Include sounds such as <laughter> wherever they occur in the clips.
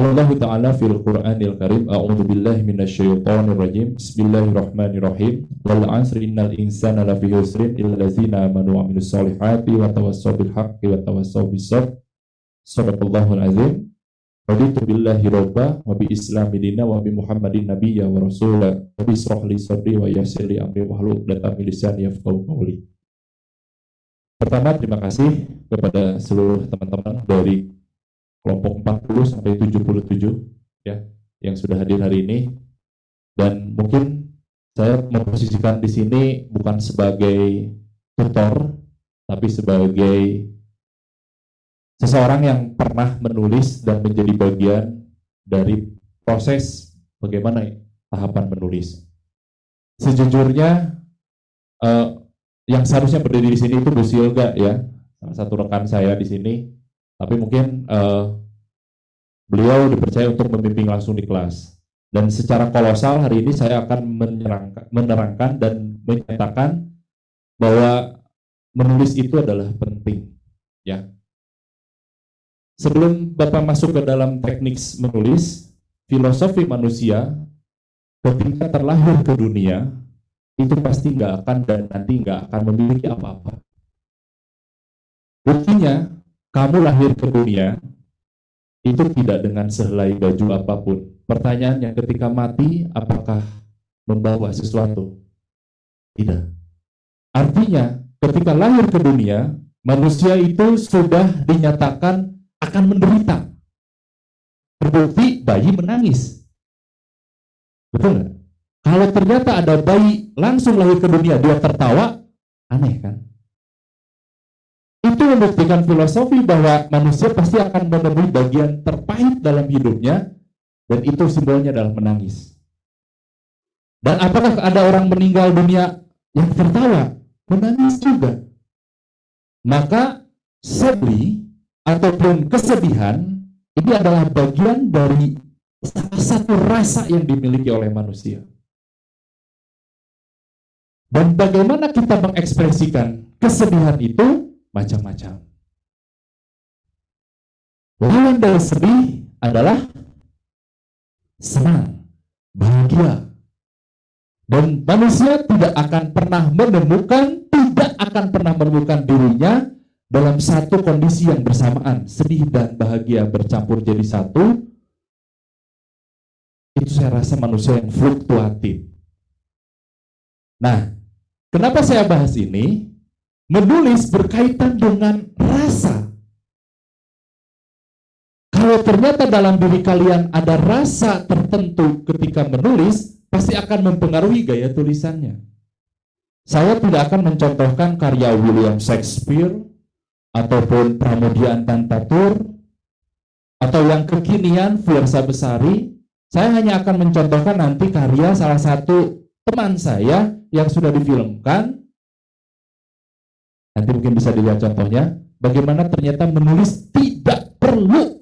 Allah Ta'ala fil Qur'anil Karim A'udhu billahi minasyaitonir rajim. Bismillahirrahmanirrahim. Wal asri innal insana lafi husrin illa lazina amanu wa amilus solihati wa tawassaw bil haqqi wa tawassaw bis sabr. Sadaqallahul azim. Raditu billahi robba wa bi islami dina wa bi muhammadin nabiyya wa rasulah wa bi israh li sadri wa yassir li amri wa min lisani yafqahu qawli. Pertama terima kasih kepada seluruh teman-teman dari kelompok 40 sampai 77 ya yang sudah hadir hari ini dan mungkin saya memposisikan di sini bukan sebagai tutor tapi sebagai seseorang yang pernah menulis dan menjadi bagian dari proses bagaimana tahapan menulis. Sejujurnya uh, yang seharusnya berdiri di sini itu Gus Yoga ya, salah satu rekan saya di sini. Tapi mungkin uh, beliau dipercaya untuk memimpin langsung di kelas. Dan secara kolosal hari ini saya akan menerangkan, menerangkan dan menyatakan bahwa menulis itu adalah penting. Ya, Sebelum Bapak masuk ke dalam teknik menulis, filosofi manusia ketika terlahir ke dunia itu pasti nggak akan dan nanti nggak akan memiliki apa-apa. Buktinya, kamu lahir ke dunia itu tidak dengan sehelai baju apa pun. Pertanyaannya ketika mati, apakah membawa sesuatu? Tidak. Artinya, ketika lahir ke dunia, manusia itu sudah dinyatakan akan menderita. Terbukti bayi menangis. Betul nggak? Kalau ternyata ada bayi langsung lahir ke dunia, dia tertawa, aneh kan? Itu membuktikan filosofi bahwa manusia pasti akan menemui bagian terpahit dalam hidupnya, dan itu simbolnya adalah menangis. Dan apakah ada orang meninggal dunia yang tertawa? Menangis juga. Maka sadly, ataupun kesedihan ini adalah bagian dari salah satu rasa yang dimiliki oleh manusia. Dan bagaimana kita mengekspresikan kesedihan itu macam-macam. Lawan dari sedih adalah senang, bahagia. Dan manusia tidak akan pernah menemukan, tidak akan pernah menemukan dirinya dalam satu kondisi yang bersamaan, sedih dan bahagia bercampur jadi satu, itu saya rasa manusia yang fluktuatif. Nah, kenapa saya bahas ini? Menulis berkaitan dengan rasa. Kalau ternyata dalam diri kalian ada rasa tertentu ketika menulis, pasti akan mempengaruhi gaya tulisannya. Saya tidak akan mencontohkan karya William Shakespeare, ataupun Pramudia Tantatur atau yang kekinian Fiersa Besari, saya hanya akan mencontohkan nanti karya salah satu teman saya yang sudah difilmkan. Nanti mungkin bisa dilihat contohnya, bagaimana ternyata menulis tidak perlu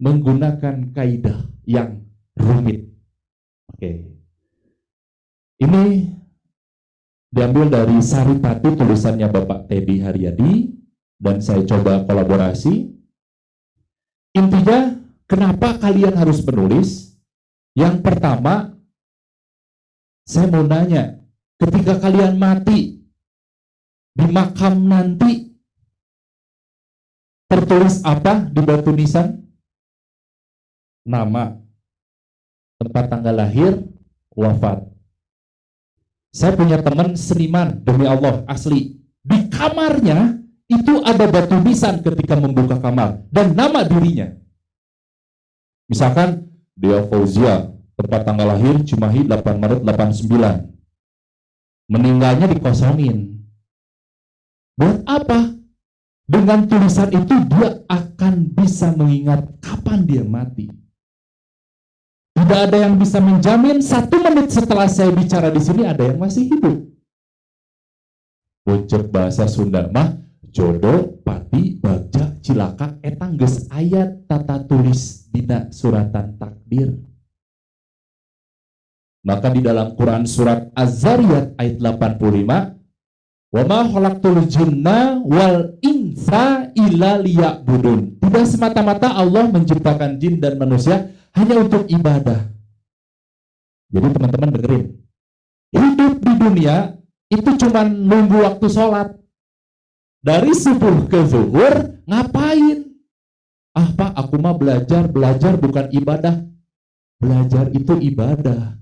menggunakan kaidah yang rumit. Oke. Ini diambil dari Saripati tulisannya Bapak Teddy Haryadi dan saya coba kolaborasi. Intinya, kenapa kalian harus menulis? Yang pertama, saya mau nanya, ketika kalian mati di makam nanti, tertulis apa di batu nisan? Nama, tempat tanggal lahir, wafat. Saya punya teman seniman, demi Allah, asli. Di kamarnya itu ada batu nisan ketika membuka kamar dan nama dirinya. Misalkan dia Fauzia, tempat tanggal lahir Cimahi 8 Maret 89. Meninggalnya dikosongin. Buat apa? Dengan tulisan itu dia akan bisa mengingat kapan dia mati. Tidak ada yang bisa menjamin satu menit setelah saya bicara di sini ada yang masih hidup. Bocek bahasa Sunda mah jodoh pati bagja cilaka etang geus ayat tata tulis dina suratan takdir. Maka di dalam Quran surat Az-Zariyat ayat 85 Wa ma khalaqtul jinna wal insa illa liya'budun. Tidak semata-mata Allah menciptakan jin dan manusia hanya untuk ibadah. Jadi teman-teman dengerin. Hidup di dunia itu cuma nunggu waktu sholat. Dari subuh ke zuhur ngapain? Ah pak, aku mah belajar, belajar bukan ibadah. Belajar itu ibadah.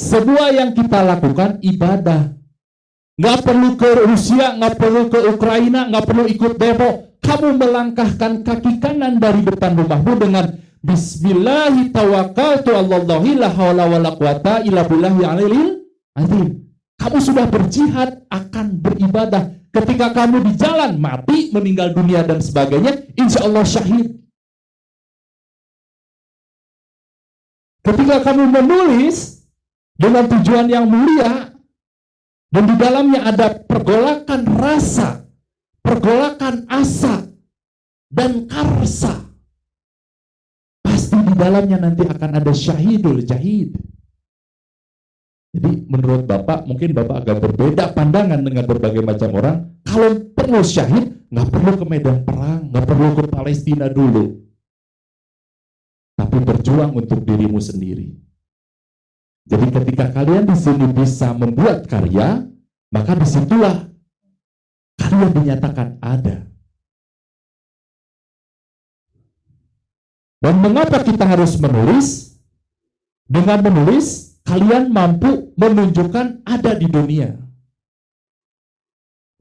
Semua yang kita lakukan ibadah nggak perlu ke Rusia, nggak perlu ke Ukraina, nggak perlu ikut demo. Kamu melangkahkan kaki kanan dari depan rumahmu dengan Bismillahi tawakkaltu Allahi la hawla wa la quwata illa billahi alil azim. Kamu sudah berjihad akan beribadah. Ketika kamu di jalan mati, meninggal dunia dan sebagainya, insya Allah syahid. Ketika kamu menulis dengan tujuan yang mulia, dan di dalamnya ada pergolakan rasa, pergolakan asa, dan karsa. Pasti di dalamnya nanti akan ada syahidul jahid. Jadi menurut Bapak, mungkin Bapak agak berbeda pandangan dengan berbagai macam orang. Kalau perlu syahid, nggak perlu ke medan perang, nggak perlu ke Palestina dulu. Tapi berjuang untuk dirimu sendiri. Jadi ketika kalian di sini bisa membuat karya, maka di situlah karya dinyatakan ada. Dan mengapa kita harus menulis? Dengan menulis, kalian mampu menunjukkan ada di dunia.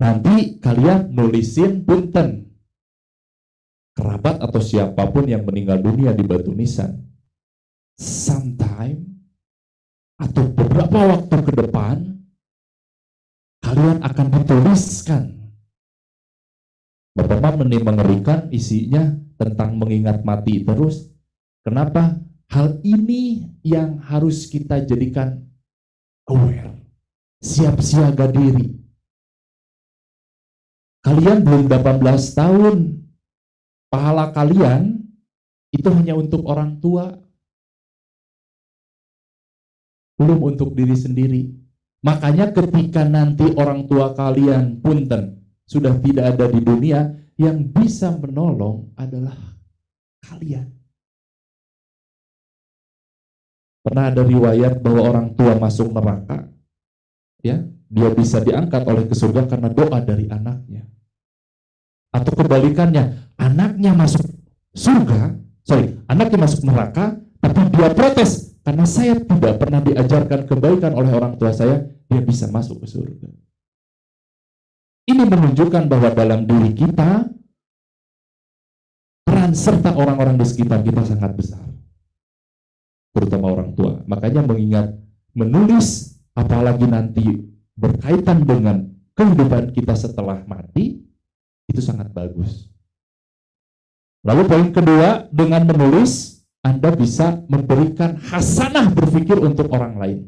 Nanti kalian nulisin punten. Kerabat atau siapa pun yang meninggal dunia di batu nisan. Sometime atau beberapa waktu ke depan kalian akan dituliskan. Bapak ini mengerikan isinya tentang mengingat mati terus. Kenapa? Hal ini yang harus kita jadikan aware. Siap siaga diri. Kalian belum 18 tahun. Pahala kalian itu hanya untuk orang tua, belum untuk diri sendiri. Makanya ketika nanti orang tua kalian punten sudah tidak ada di dunia, yang bisa menolong adalah kalian. Pernah ada riwayat bahwa orang tua masuk neraka, ya, dia bisa diangkat oleh ke surga karena doa dari anaknya. Atau kebalikannya, anaknya masuk surga, sorry, anaknya masuk neraka, tapi dia protes, karena saya tidak pernah diajarkan kebaikan oleh orang tua saya, dia bisa masuk ke surga. Ini menunjukkan bahwa dalam diri kita, peran serta orang-orang di sekitar kita sangat besar. Terutama orang tua. Makanya mengingat menulis, apalagi nanti berkaitan dengan kehidupan kita setelah mati, itu sangat bagus. Lalu poin kedua, dengan menulis, anda bisa memberikan hasanah berpikir untuk orang lain.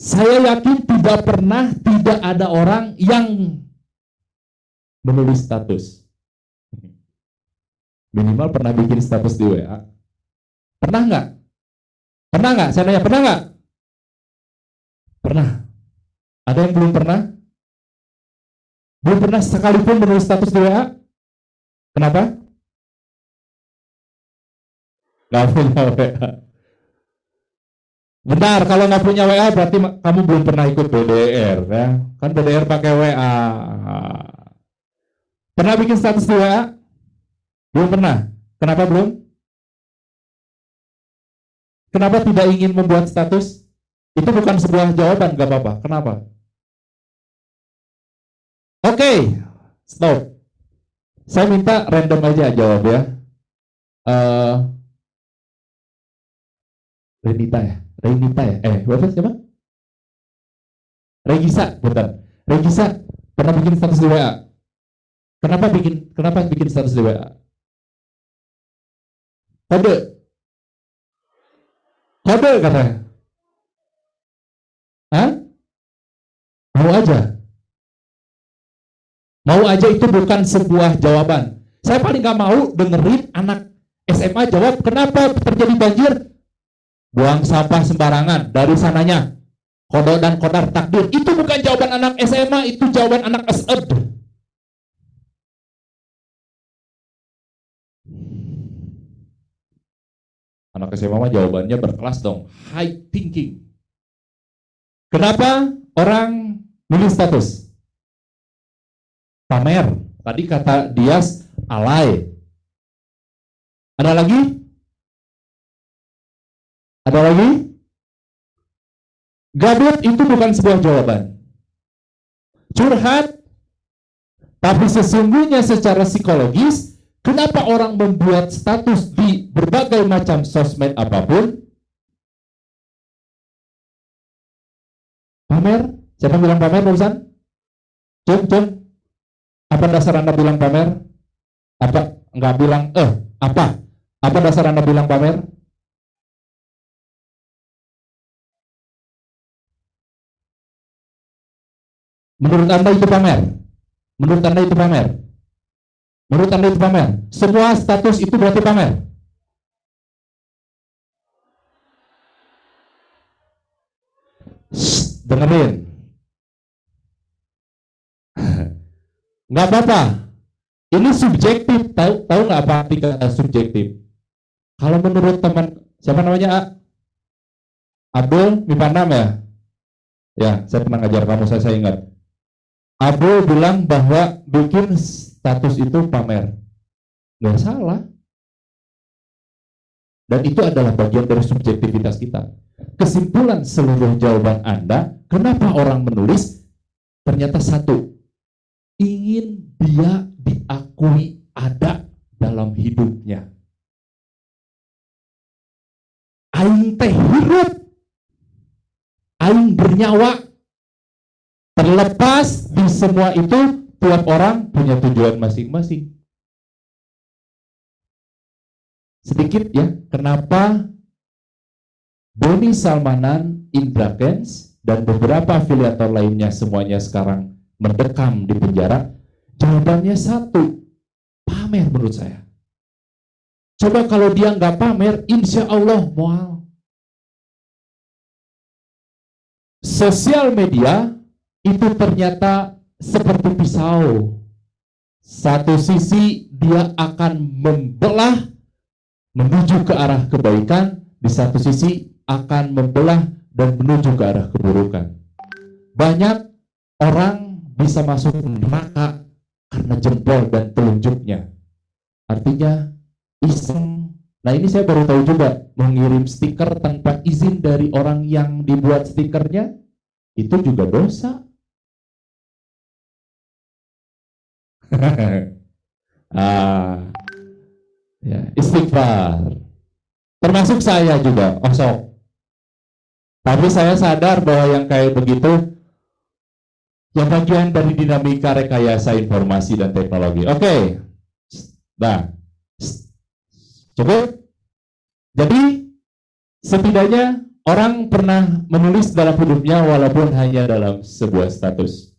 Saya yakin tidak pernah tidak ada orang yang menulis status. Minimal pernah bikin status di WA. Pernah nggak? Pernah nggak? Saya nanya, pernah nggak? Pernah. Ada yang belum pernah? Belum pernah sekalipun menulis status di WA? Kenapa? Gak punya WA. Benar, kalau nggak punya WA berarti kamu belum pernah ikut BDR ya. Kan BDR pakai WA. Pernah bikin status di WA? Belum pernah. Kenapa belum? Kenapa tidak ingin membuat status? Itu bukan sebuah jawaban, gak apa-apa. Kenapa? Oke, okay. stop. Saya minta random aja jawab ya. Uh, Renita ya? Renita ya? Eh, berapa siapa? Regisa, bentar. Regisa pernah bikin status di WA. Kenapa bikin kenapa bikin status di WA? Kode. Kode katanya. Hah? Mau aja. Mau aja itu bukan sebuah jawaban. Saya paling gak mau dengerin anak SMA jawab, kenapa terjadi banjir? Buang sampah sembarangan dari sananya. Kodok dan kodar takdir. Itu bukan jawaban anak SMA, itu jawaban anak SED. Anak SMA mah jawabannya berkelas dong. High thinking. Kenapa orang nulis status? Pamer. Tadi kata Dias alay. Ada lagi? Ada lagi? Gabut itu bukan sebuah jawaban. Curhat, tapi sesungguhnya secara psikologis, kenapa orang membuat status di berbagai macam sosmed apa pun? Pamer? Siapa bilang pamer barusan? Cung, cung. Apa dasar Anda bilang pamer? Apa? Enggak bilang, eh, apa? Apa dasar Anda bilang pamer? Menurut Anda itu pamer? Menurut Anda itu pamer? Menurut Anda itu pamer? Semua status itu berarti pamer? Shh, dengerin. <laughs> Nggak apa-apa. Ini subjektif. Tahu tahu nggak apa arti kata subjektif? Kalau menurut teman, siapa namanya? Abdul Mipandam ya? Ya, saya pernah ngajar kamu, saya, saya ingat. Abdul bilang bahwa bikin status itu pamer. Nggak salah. Dan itu adalah bagian dari subjektivitas kita. Kesimpulan seluruh jawaban Anda, kenapa orang menulis? Ternyata satu, ingin dia diakui ada dalam hidupnya. aing teh hidup aing bernyawa terlepas di semua itu tiap orang punya tujuan masing-masing sedikit ya kenapa Boni Salmanan, Indra Kens, dan beberapa afiliator lainnya semuanya sekarang mendekam di penjara? Jawabannya satu, pamer menurut saya. Coba kalau dia nggak pamer, insya Allah mual. Sosial media itu ternyata seperti pisau. Satu sisi dia akan membelah menuju ke arah kebaikan, di satu sisi akan membelah dan menuju ke arah keburukan. Banyak orang bisa masuk neraka karena jempol dan telunjuknya. Artinya iseng. Nah ini saya baru tahu juga mengirim stiker tanpa izin dari orang yang dibuat stikernya itu juga dosa. <laughs> ah, ya, istighfar. Termasuk saya juga, osok. Tapi saya sadar bahwa yang kayak begitu yang bagian dari dinamika rekayasa informasi dan teknologi. Oke. Okay. Nah, Cukup? Jadi setidaknya orang pernah menulis dalam hidupnya walaupun hanya dalam sebuah status.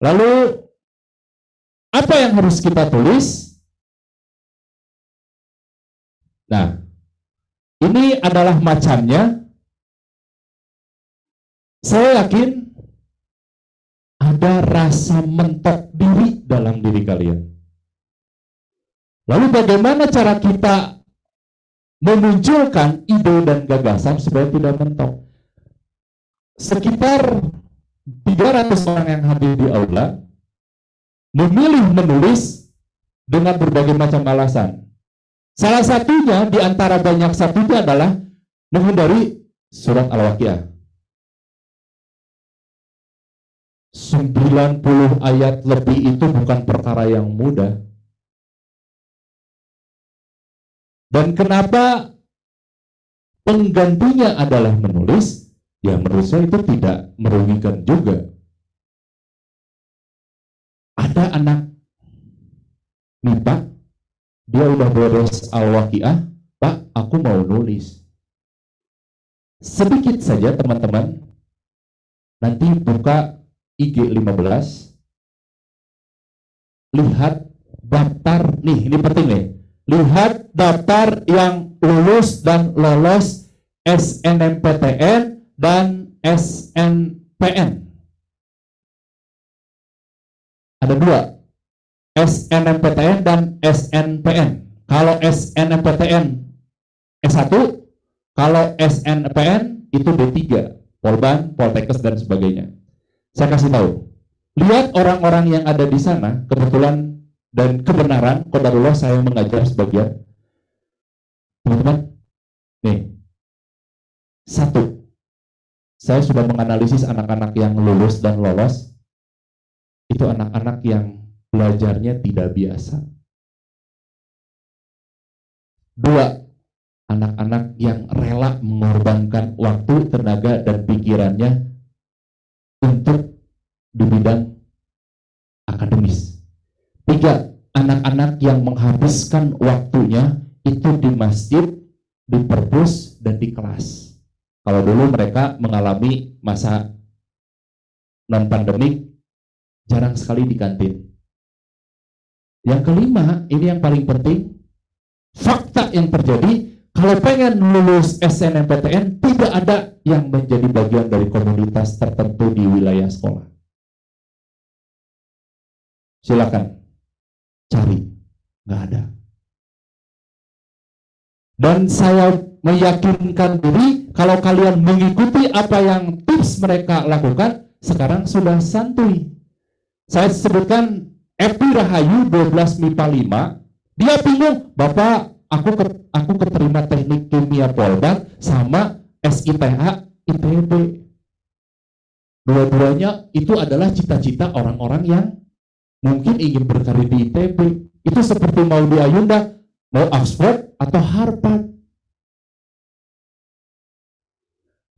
Lalu apa yang harus kita tulis? Nah, ini adalah macamnya. Saya yakin ada rasa mentok diri dalam diri kalian. Lalu bagaimana cara kita memunculkan ide dan gagasan supaya tidak mentok? Sekitar 300 orang yang hadir di aula memilih menulis dengan berbagai macam alasan. Salah satunya di antara banyak satunya adalah menghindari surat Al-Waqiah. 90 ayat lebih itu bukan perkara yang mudah. Dan kenapa penggantinya adalah menulis? Ya menurut saya itu tidak merugikan juga. Ada anak nih Pak, dia udah beres al-waqiah, Pak, aku mau nulis. Sedikit saja teman-teman, nanti buka IG 15, lihat daftar, nih ini penting nih, lihat daftar yang lulus dan lolos SNMPTN dan SNPN. Ada dua, SNMPTN dan SNPN. Kalau SNMPTN S1, kalau SNPN itu D3, Polban, Poltekkes dan sebagainya. Saya kasih tahu. Lihat orang-orang yang ada di sana, kebetulan dan kebenaran, kodarullah saya mengajar sebagian. Teman-teman, nih, satu, saya sudah menganalisis anak-anak yang lulus dan lolos, itu anak-anak yang belajarnya tidak biasa. Dua, anak-anak yang rela mengorbankan waktu, tenaga, dan pikirannya untuk di bidang akademis. Tiga, anak-anak yang menghabiskan waktunya itu di masjid, di perpus, dan di kelas. Kalau dulu mereka mengalami masa non-pandemik, jarang sekali di kantin. Yang kelima, ini yang paling penting, fakta yang terjadi, kalau pengen lulus SNMPTN, tidak ada yang menjadi bagian dari komunitas tertentu di wilayah sekolah. Silakan cari, nggak ada. Dan saya meyakinkan diri kalau kalian mengikuti apa yang tips mereka lakukan, sekarang sudah santuy. Saya sebutkan Epi Rahayu 12 MIPA 5, dia bingung, Bapak, aku ke, aku keterima teknik kimia Polda sama SITH ITB. Dua-duanya itu adalah cita-cita orang-orang yang mungkin ingin berkarir di ITB. Itu seperti mau di Ayunda, mau Oxford atau Harvard.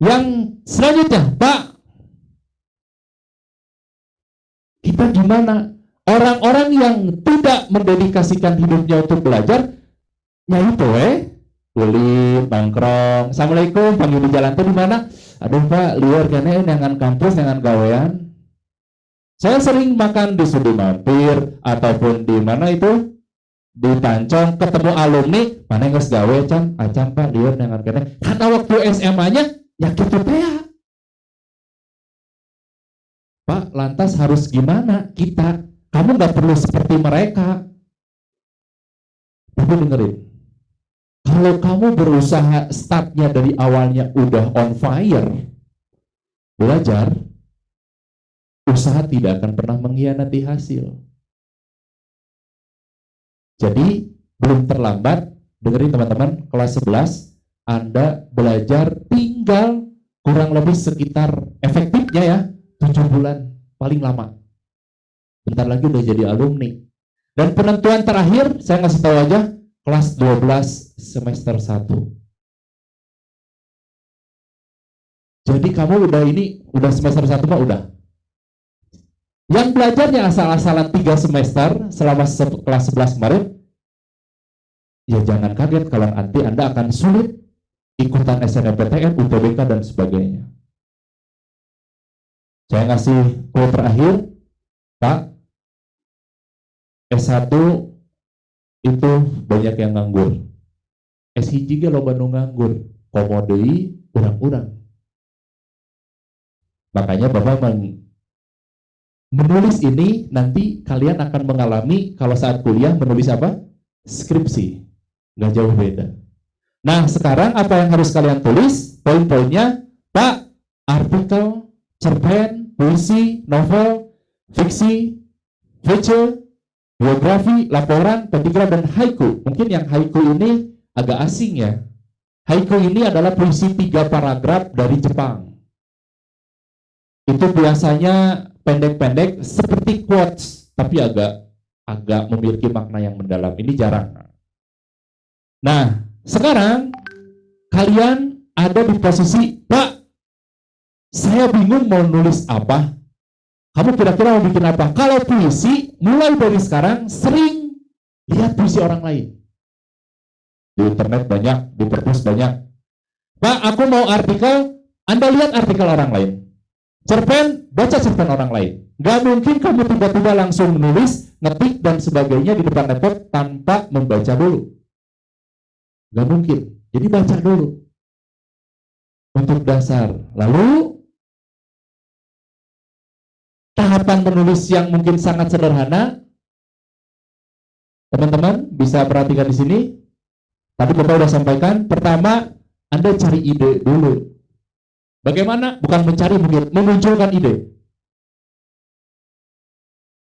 Yang selanjutnya, Pak, kita gimana? Orang-orang yang tidak mendedikasikan hidupnya untuk belajar, ya itu eh, kulit, nongkrong. Assalamualaikum, panggil di jalan tuh di mana? Aduh Pak, luar dengan kampus dengan gawean. Saya sering makan di Sudi Mampir ataupun di mana itu di Tancong ketemu alumni mana yang gawe can acan Pak liur dengan kene karena waktu SMA-nya ya gitu teh Pak, lantas harus gimana kita? Kamu nggak perlu seperti mereka. Tapi dengerin, kalau kamu berusaha startnya dari awalnya udah on fire, belajar, usaha tidak akan pernah mengkhianati hasil. Jadi, belum terlambat, dengerin teman-teman, kelas 11, Anda belajar tinggal kurang lebih sekitar efektifnya ya, tujuh bulan paling lama. Bentar lagi udah jadi alumni. Dan penentuan terakhir saya ngasih tahu aja kelas 12 semester 1. Jadi kamu udah ini udah semester 1 Pak udah. Yang belajarnya asal-asalan 3 semester selama kelas 11 kemarin ya jangan kaget kalau nanti Anda akan sulit ikutan SNMPTN, UTBK dan sebagainya. Saya ngasih quote terakhir, Pak, S1 itu banyak yang nganggur. S1 juga lo bandung nganggur. Komodei urang-urang. Makanya Bapak men menulis ini nanti kalian akan mengalami kalau saat kuliah menulis apa? Skripsi. Nggak jauh beda. Nah sekarang apa yang harus kalian tulis? Poin-poinnya, Pak, artikel cerpen, puisi, novel, fiksi, feature, biografi, laporan, pedigraf, dan haiku. Mungkin yang haiku ini agak asing ya. Haiku ini adalah puisi tiga paragraf dari Jepang. Itu biasanya pendek-pendek seperti quotes, tapi agak agak memiliki makna yang mendalam. Ini jarang. Nah, sekarang kalian ada di posisi, saya bingung mau nulis apa. Kamu kira-kira mau bikin apa? Kalau puisi, mulai dari sekarang sering lihat puisi orang lain. Di internet banyak, di perpus banyak. Pak, aku mau artikel, Anda lihat artikel orang lain. cerpen, baca cerpen orang lain. Gak mungkin kamu tiba-tiba langsung menulis, ngetik, dan sebagainya di depan laptop tanpa membaca dulu. Gak mungkin. Jadi baca dulu. Untuk dasar. Lalu, tahapan menulis yang mungkin sangat sederhana, teman-teman bisa perhatikan di sini. Tadi Bapak sudah sampaikan, pertama, Anda cari ide dulu. Bagaimana? Bukan mencari, mungkin memunculkan ide.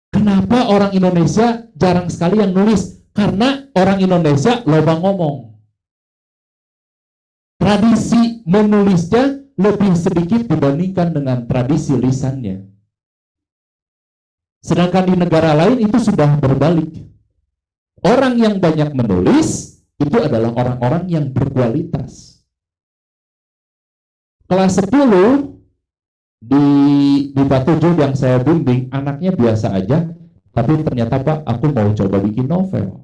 Kenapa orang Indonesia jarang sekali yang nulis? Karena orang Indonesia loba ngomong. Tradisi menulisnya lebih sedikit dibandingkan dengan tradisi lisannya. Sedangkan di negara lain itu sudah berbalik. Orang yang banyak menulis itu adalah orang-orang yang berkualitas. Kelas 10 di di Batu yang saya bimbing anaknya biasa aja tapi ternyata Pak aku mau coba bikin novel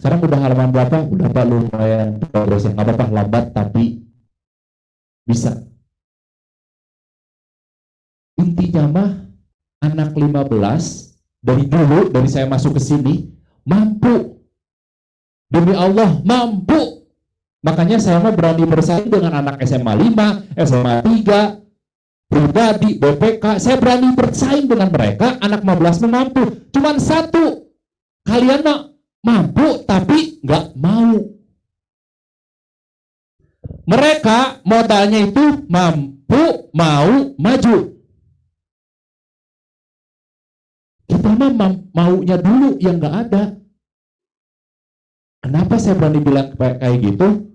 sekarang udah halaman berapa udah Pak lumayan progres nggak apa-apa lambat tapi bisa intinya mah anak 15 dari dulu dari saya masuk ke sini mampu demi Allah mampu Makanya saya mau berani bersaing dengan anak SMA 5, SMA 3, pribadi, BPK. Saya berani bersaing dengan mereka, anak 15 mampu. Cuman satu, kalian mah mampu tapi nggak mau. Mereka modalnya itu mampu, mau, maju. Kita mah maunya dulu yang nggak ada. Kenapa saya berani bilang kayak gitu?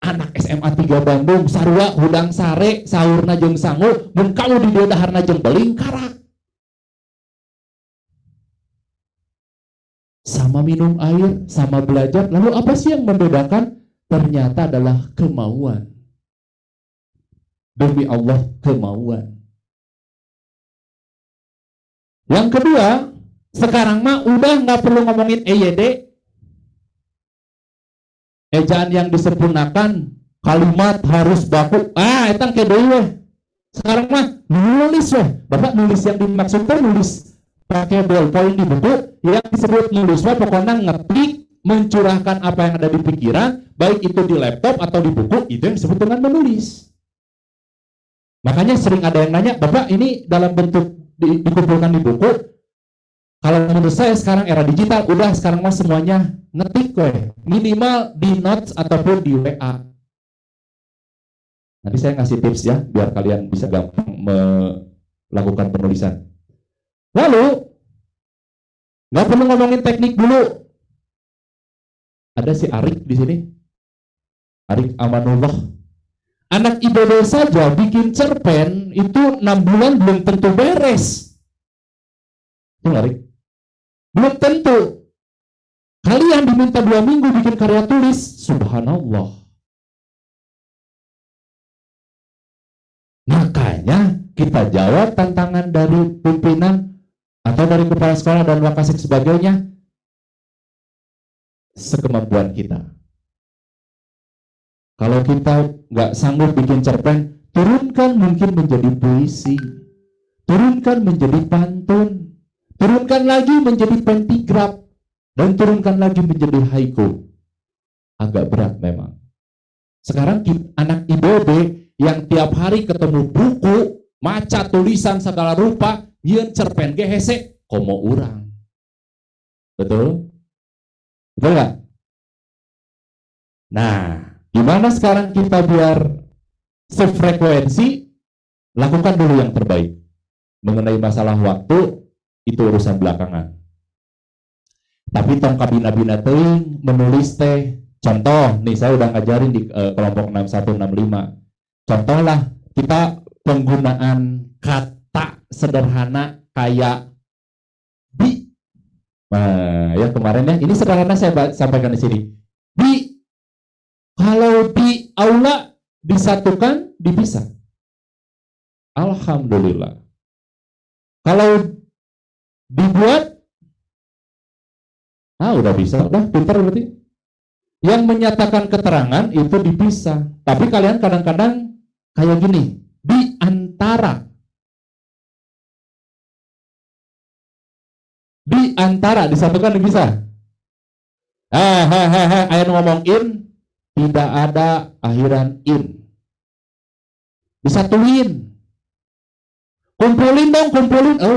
anak SMA 3 Bandung sarua hudang sare sahurna jeung sangu mun kamu di daharna jeung beling karak. Sama minum air sama belajar. Lalu apa sih yang membedakan? Ternyata adalah kemauan. Demi Allah kemauan yang kedua sekarang mah udah nggak perlu ngomongin EYD ejaan yang disempurnakan kalimat harus baku. Ah etang ke dewe sekarang mah nulis weh. Bapak nulis yang dimaksudkan nulis pakai ballpoint di buku. Yang disebut nulis weh pokoknya ngetik mencurahkan apa yang ada di pikiran baik itu di laptop atau di buku itu yang disebut dengan menulis. Makanya sering ada yang nanya bapak ini dalam bentuk di, dikumpulkan di buku kalau menurut saya sekarang era digital udah sekarang mah semuanya ngetik gue minimal di notes ataupun di WA. Nanti saya ngasih tips ya biar kalian bisa gampang melakukan penulisan. Lalu nggak perlu ngomongin teknik dulu. Ada si Arik di sini. Arik Amanullah. Anak IBB saja bikin cerpen itu enam bulan belum tentu beres. Itu Arik. Belum tentu. Kalian diminta dua minggu bikin karya tulis, subhanallah. Makanya kita jawab tantangan dari pimpinan atau dari kepala sekolah dan wakasik sebagainya sekemampuan kita. Kalau kita nggak sanggup bikin cerpen, turunkan mungkin menjadi puisi, turunkan menjadi pantun, turunkan lagi menjadi pentigraf, dan turunkan lagi menjadi haiku. Agak berat memang. Sekarang anak IBB yang tiap hari ketemu buku, maca tulisan segala rupa, yen cerpen ge hese komo urang. Betul? Betul nggak? Nah, gimana sekarang kita biar sefrekuensi? Lakukan dulu yang terbaik. Mengenai masalah waktu, itu urusan belakangan. Tapi tong kabina-bina teuing menulis teh. Contoh, nih saya udah ngajarin di uh, kelompok 6165. Contohlah kita penggunaan kata sederhana kayak di. Nah, ya kemarin ya, ini sederhana saya sampaikan di sini. Di kalau di aula disatukan, dipisah. Alhamdulillah. Kalau dibuat Ah, udah bisa, udah pintar berarti. Yang menyatakan keterangan itu dipisah. Tapi kalian kadang-kadang kayak gini, di antara di antara disatukan bisa eh hehehe ayat ngomong in tidak ada akhiran in. Disatuin kumpulin dong kumpulin. Oh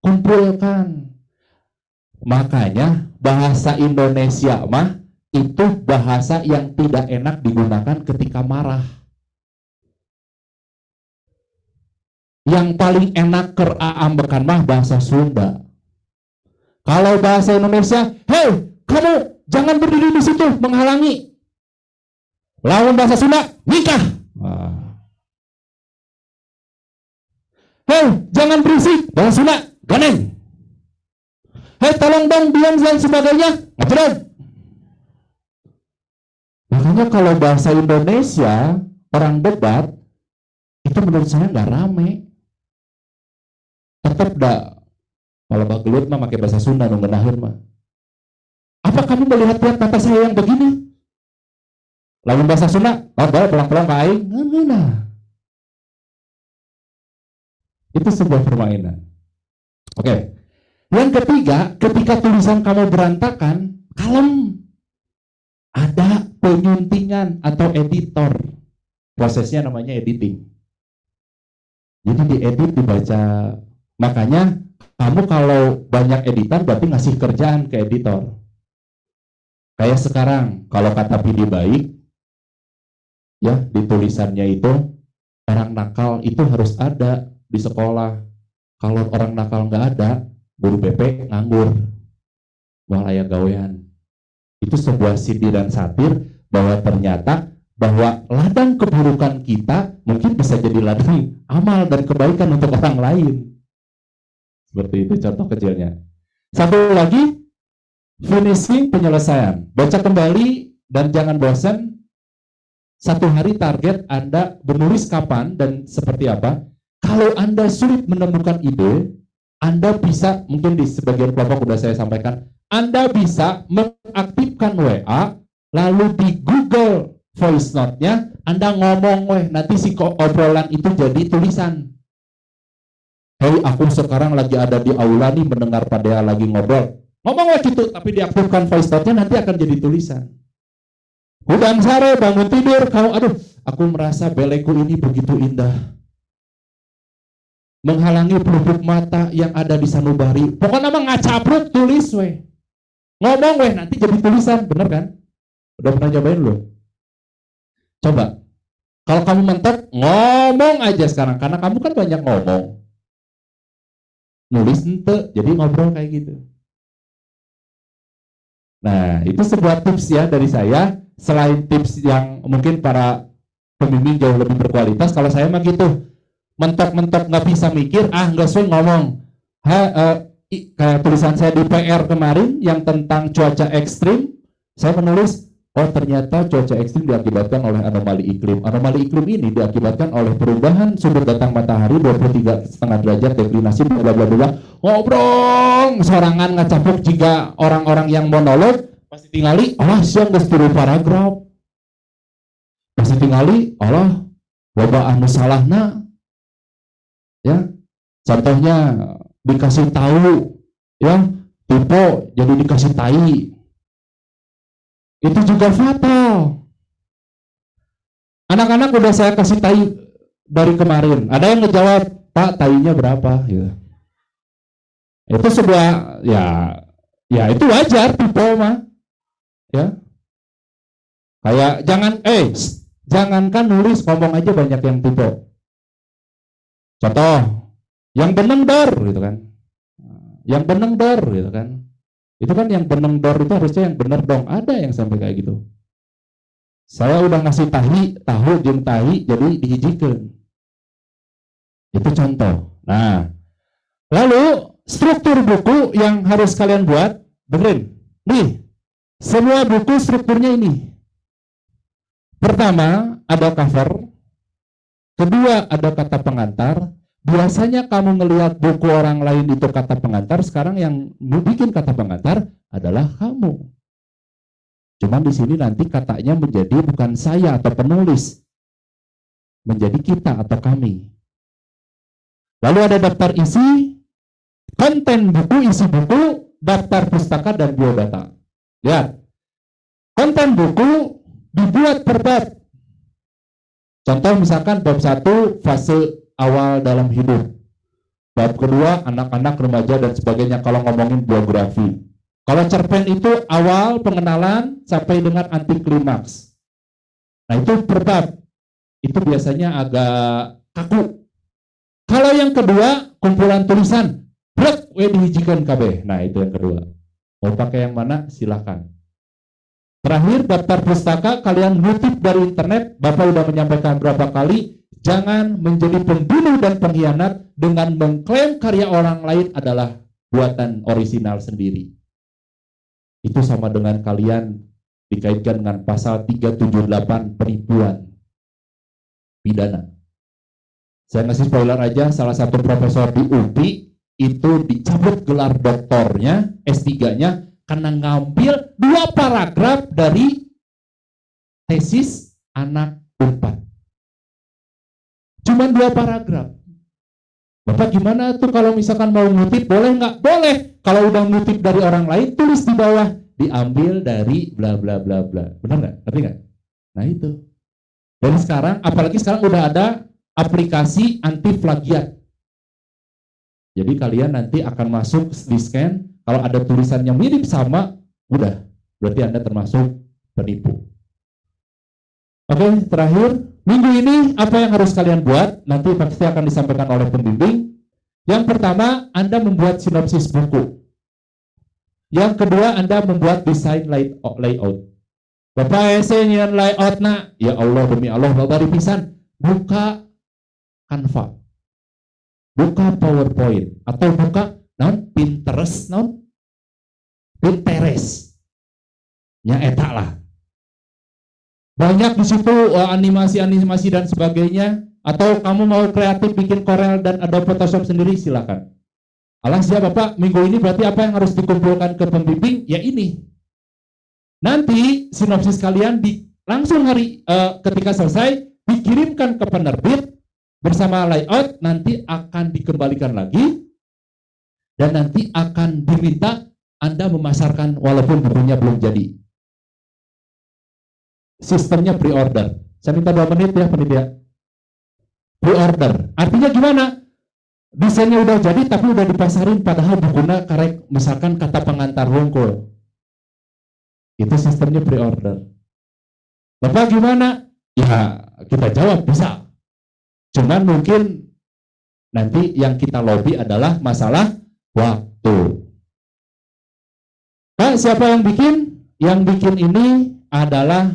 kumpulkan. Makanya bahasa Indonesia mah itu bahasa yang tidak enak digunakan ketika marah. Yang paling enak keraambekan mah bahasa Sunda. Kalau bahasa Indonesia, hei kamu jangan berdiri di situ menghalangi. Lawan bahasa Sunda, nikah. Hei jangan berisik, bahasa Sunda, ganeng. Hei tolong dong diam dan sebagainya, ngajarin. Makanya kalau bahasa Indonesia orang debat itu menurut saya nggak rame tetap dah kalau gelut mah pakai bahasa Sunda nunggu nahir mah apa kamu melihat lihat mata saya yang begini? Lalu bahasa Sunda oh pelan-pelan nah itu sebuah permainan. Oke. Okay. yang ketiga ketika tulisan kamu berantakan kalem. Ada penyuntingan atau editor. Prosesnya namanya editing. Jadi diedit dibaca. Makanya kamu kalau banyak editan berarti ngasih kerjaan ke editor. Kayak sekarang, kalau kata PD baik, ya di tulisannya itu orang nakal itu harus ada di sekolah. Kalau orang nakal nggak ada, guru BP nganggur, ayah gawean. Itu sebuah sindiran satir bahwa ternyata bahwa ladang keburukan kita mungkin bisa jadi ladang amal dan kebaikan untuk orang lain. Seperti itu contoh kecilnya. Satu lagi, finishing penyelesaian. Baca kembali dan jangan bosan. Satu hari target Anda menulis kapan dan seperti apa. Kalau Anda sulit menemukan ide, Anda bisa, mungkin di sebagian kelompok sudah saya sampaikan, Anda bisa mengaktifkan WA, lalu di Google voice note-nya, Anda ngomong, weh, nanti si obrolan itu jadi tulisan. Hei aku sekarang lagi ada di aula nih mendengar pada lagi ngobrol. Ngomong waktu itu, tapi diaktifkan voice note-nya nanti akan jadi tulisan. Udang sare bangun tidur, kau aduh, aku merasa beleku ini begitu indah. Menghalangi pelupuk mata yang ada di sanubari. Pokoknya mah ngacapruk tulis weh. Ngomong weh nanti jadi tulisan, bener kan? Udah pernah cobain lo? Coba. Kalau kamu mentok, ngomong aja sekarang karena kamu kan banyak ngomong nulis ente jadi ngobrol kayak gitu nah itu sebuah tips ya dari saya selain tips yang mungkin para pemimpin jauh lebih berkualitas kalau saya mah gitu mentok-mentok nggak bisa mikir ah nggak sih ngomong ha, uh, kayak tulisan saya di PR kemarin yang tentang cuaca ekstrim saya menulis Oh ternyata cuaca ekstrim diakibatkan oleh anomali iklim. Anomali iklim ini diakibatkan oleh perubahan sudut datang matahari 23 setengah derajat deklinasi bla bla bla. Ngobrol sorangan ngacapuk jika orang-orang yang monolog pasti tinggali Allah siang geus paragraf. Pasti tinggali Allah loba anu salahna. Ya. Contohnya dikasih tahu ya tipe jadi dikasih tai itu juga fatal. Anak-anak udah saya kasih tai dari kemarin. Ada yang ngejawab, Pak, tainya berapa? Gitu. Itu sebuah ya ya itu wajar tipe mah. Ya. Kayak jangan eh jangankan nulis ngomong aja banyak yang tipe. Contoh, yang beneng dar gitu kan. Yang beneng dar gitu kan. Itu kan yang beneng dor itu harusnya yang bener dong. Ada yang sampai kayak gitu. Saya udah ngasih tahi, tahu jeng tahi, jadi dihijikan. Itu contoh. Nah, lalu struktur buku yang harus kalian buat, dengerin. Nih, semua buku strukturnya ini. Pertama, ada cover. Kedua, ada kata pengantar. Biasanya kamu ngelihat buku orang lain itu kata pengantar, sekarang yang bikin kata pengantar adalah kamu. Cuman di sini nanti katanya menjadi bukan saya atau penulis. menjadi kita atau kami. Lalu ada daftar isi, konten buku, isi buku, daftar pustaka, dan biodata. Lihat, konten buku dibuat per bab. Contoh misalkan bab satu fase awal dalam hidup. Bab kedua anak-anak, remaja, dan sebagainya kalau ngomongin biografi. Kalau cerpen itu awal pengenalan sampai dengan anti klimaks. Nah itu per bab. Itu biasanya agak kaku kalau yang kedua, kumpulan tulisan. Brek, we dihijikan KB. Nah, itu yang kedua. Mau pakai yang mana? Silahkan. Terakhir, daftar pustaka kalian ngutip dari internet. Bapak sudah menyampaikan berapa kali. Jangan menjadi pembunuh dan pengkhianat dengan mengklaim karya orang lain adalah buatan orisinal sendiri. Itu sama dengan kalian dikaitkan dengan pasal 378 penipuan pidana. Saya ngasih spoiler aja, salah satu profesor di UPI itu dicabut gelar doktornya, S3-nya, karena ngambil dua paragraf dari tesis anak Unpad. Cuman dua paragraf. Bapak gimana tuh kalau misalkan mau ngutip, boleh nggak? Boleh. Kalau udah ngutip dari orang lain, tulis di bawah. Diambil dari bla bla bla bla. Benar nggak? Ngerti nggak? Nah itu. Dan sekarang, apalagi sekarang udah ada aplikasi anti plagiat. Jadi kalian nanti akan masuk di scan, kalau ada tulisan yang mirip sama, udah, berarti Anda termasuk penipu. Oke, terakhir, minggu ini apa yang harus kalian buat? Nanti pasti akan disampaikan oleh pembimbing. Yang pertama, Anda membuat sinopsis buku. Yang kedua, Anda membuat desain layout. Bapak esenya layout nak, ya Allah demi Allah, Bapak dipisan. Buka Canva. Buka PowerPoint atau buka non Pinterest non Pinterest. Ya etak lah. Banyak di situ eh, animasi-animasi dan sebagainya atau kamu mau kreatif bikin Corel dan ada Photoshop sendiri silakan. Ya Bapak, minggu ini berarti apa yang harus dikumpulkan ke pembimbing? Ya ini. Nanti sinopsis kalian di langsung hari uh, ketika selesai dikirimkan ke penerbit bersama layout nanti akan dikembalikan lagi dan nanti akan diminta Anda memasarkan walaupun bukunya belum jadi. Sistemnya pre-order. Saya minta dua menit ya penitia. Pre-order. Artinya gimana? Desainnya udah jadi tapi udah dipasarin padahal bukunya karek misalkan kata pengantar wongkul. Itu sistemnya pre-order. Bapak gimana? Ya kita jawab bisa. Cuman mungkin nanti yang kita lobby adalah masalah waktu. Pak, siapa yang bikin? Yang bikin ini adalah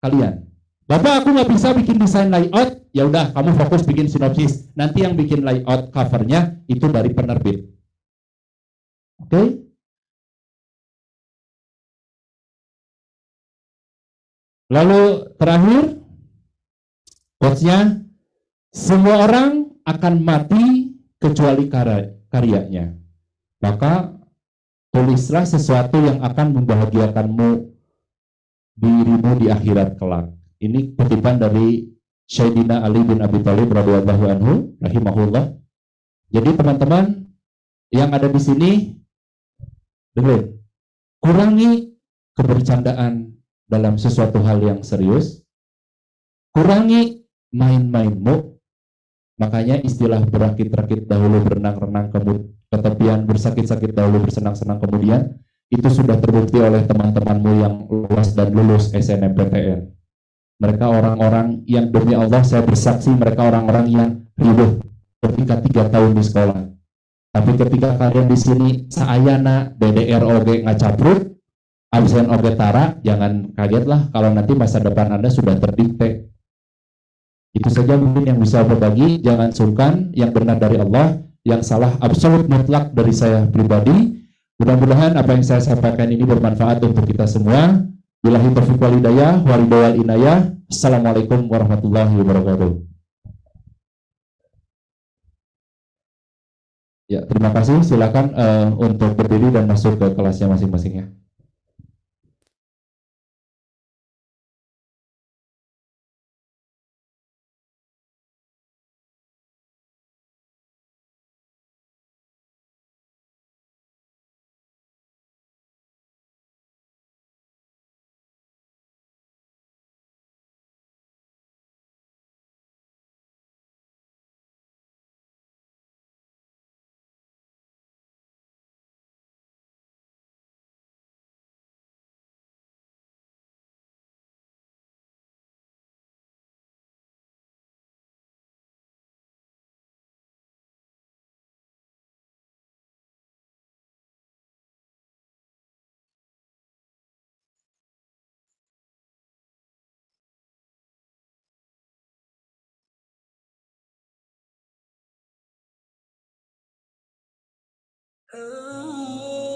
kalian. Bapak, aku nggak bisa bikin desain layout. Ya udah, kamu fokus bikin sinopsis. Nanti yang bikin layout covernya itu dari penerbit. Oke? Okay? Lalu terakhir, quotesnya semua orang akan mati kecuali karyanya. Maka tulislah sesuatu yang akan membahagiakanmu dirimu di akhirat kelak. Ini kutipan dari Syaidina Ali bin Abi Thalib radhiyallahu anhu rahimahullah. Jadi teman-teman yang ada di sini dengar kurangi kebercandaan dalam sesuatu hal yang serius. Kurangi main-mainmu Makanya istilah berakit-rakit dahulu berenang-renang ke tepian, bersakit-sakit dahulu bersenang-senang kemudian, itu sudah terbukti oleh teman-temanmu yang luas dan lulus SNMPTN. Mereka orang-orang yang demi Allah saya bersaksi mereka orang-orang yang hidup ketika tiga tahun di sekolah. Tapi ketika kalian di sini saayana DDR OG ngacaprut, absen OG tara, jangan kagetlah kalau nanti masa depan Anda sudah terdikte itu saja mungkin yang bisa berbagi. Jangan sungkan yang benar dari Allah, yang salah absolut mutlak dari saya pribadi. Mudah-mudahan apa yang saya sampaikan ini bermanfaat untuk kita semua. Bilahi taufiq wal hidayah, wal inayah. Assalamualaikum warahmatullahi wabarakatuh. Ya, terima kasih. Silakan uh, untuk berdiri dan masuk ke kelasnya masing-masing ya. Oh.